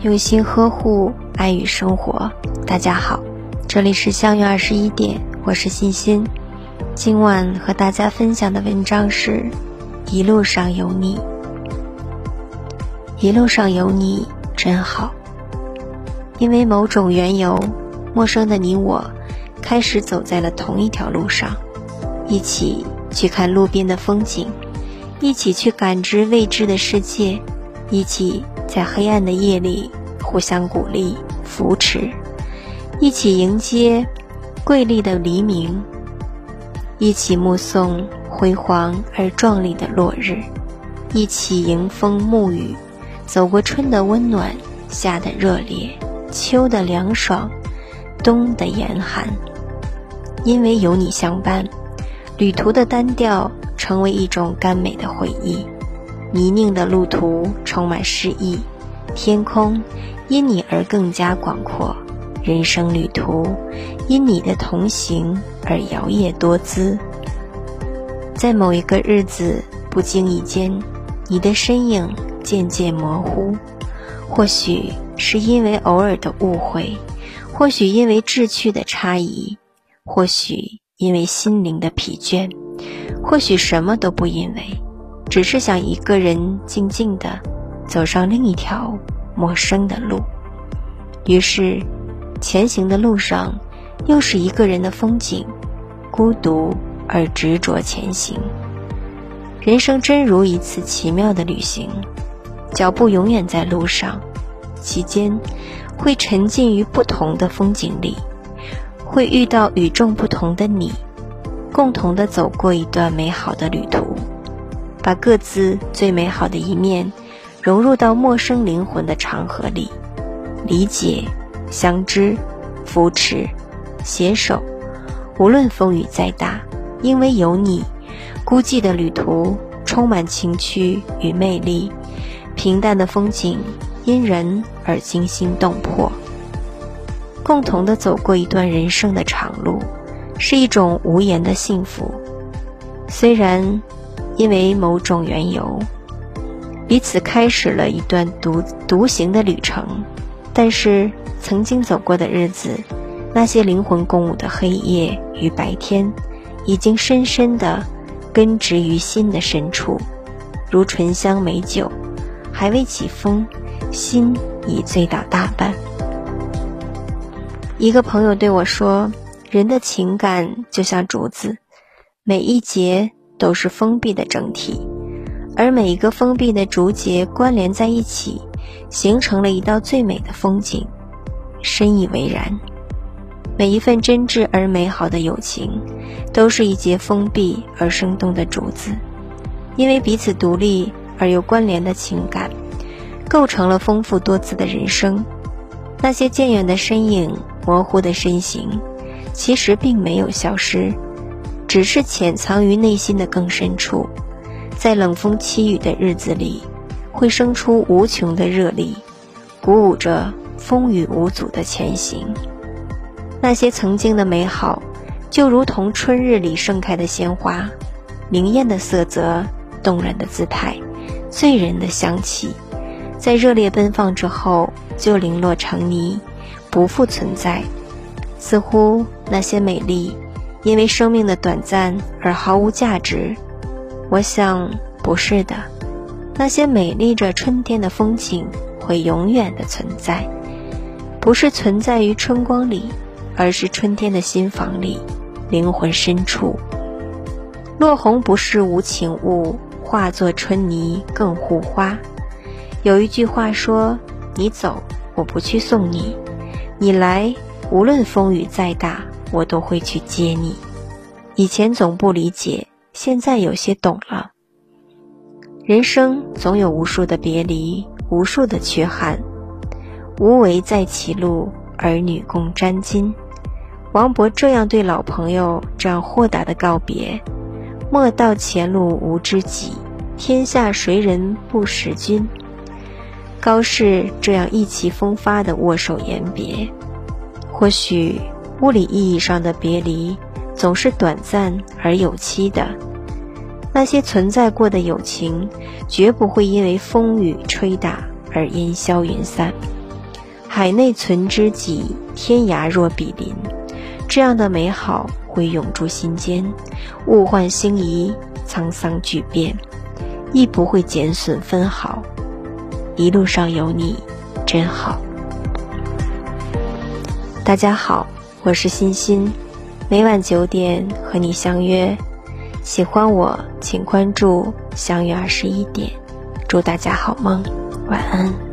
用心呵护，爱与生活。大家好，这里是相约二十一点，我是欣欣。今晚和大家分享的文章是《一路上有你》，一路上有你真好。因为某种缘由，陌生的你我开始走在了同一条路上，一起去看路边的风景，一起去感知未知的世界，一起。在黑暗的夜里，互相鼓励、扶持，一起迎接瑰丽的黎明，一起目送辉煌而壮丽的落日，一起迎风沐雨，走过春的温暖、夏的热烈、秋的凉爽、冬的严寒。因为有你相伴，旅途的单调成为一种甘美的回忆。泥泞的路途充满诗意，天空因你而更加广阔，人生旅途因你的同行而摇曳多姿。在某一个日子，不经意间，你的身影渐渐模糊，或许是因为偶尔的误会，或许因为志趣的差异，或许因为心灵的疲倦，或许什么都不因为。只是想一个人静静的走上另一条陌生的路，于是，前行的路上又是一个人的风景，孤独而执着前行。人生真如一次奇妙的旅行，脚步永远在路上，期间会沉浸于不同的风景里，会遇到与众不同的你，共同的走过一段美好的旅途。把各自最美好的一面融入到陌生灵魂的长河里，理解、相知、扶持、携手，无论风雨再大，因为有你，孤寂的旅途充满情趣与魅力，平淡的风景因人而惊心动魄。共同的走过一段人生的长路，是一种无言的幸福。虽然。因为某种缘由，彼此开始了一段独独行的旅程。但是曾经走过的日子，那些灵魂共舞的黑夜与白天，已经深深的根植于心的深处，如醇香美酒，还未起风，心已醉倒大半。一个朋友对我说：“人的情感就像竹子，每一节。”都是封闭的整体，而每一个封闭的竹节关联在一起，形成了一道最美的风景。深以为然。每一份真挚而美好的友情，都是一节封闭而生动的竹子，因为彼此独立而又关联的情感，构成了丰富多姿的人生。那些渐远的身影、模糊的身形，其实并没有消失。只是潜藏于内心的更深处，在冷风凄雨的日子里，会生出无穷的热力，鼓舞着风雨无阻的前行。那些曾经的美好，就如同春日里盛开的鲜花，明艳的色泽，动人的姿态，醉人的香气，在热烈奔放之后，就零落成泥，不复存在。似乎那些美丽。因为生命的短暂而毫无价值，我想不是的。那些美丽着春天的风景会永远的存在，不是存在于春光里，而是春天的心房里，灵魂深处。落红不是无情物，化作春泥更护花。有一句话说：“你走，我不去送你；你来，无论风雨再大。”我都会去接你。以前总不理解，现在有些懂了。人生总有无数的别离，无数的缺憾。无为在歧路，儿女共沾巾。王勃这样对老朋友这样豁达的告别：莫道前路无知己，天下谁人不识君。高适这样意气风发的握手言别，或许。物理意义上的别离，总是短暂而有期的。那些存在过的友情，绝不会因为风雨吹打而烟消云散。海内存知己，天涯若比邻。这样的美好会永驻心间，物换星移，沧桑巨变，亦不会减损分毫。一路上有你，真好。大家好，我是欣欣，每晚九点和你相约。喜欢我，请关注“相约二十一点”。祝大家好梦，晚安。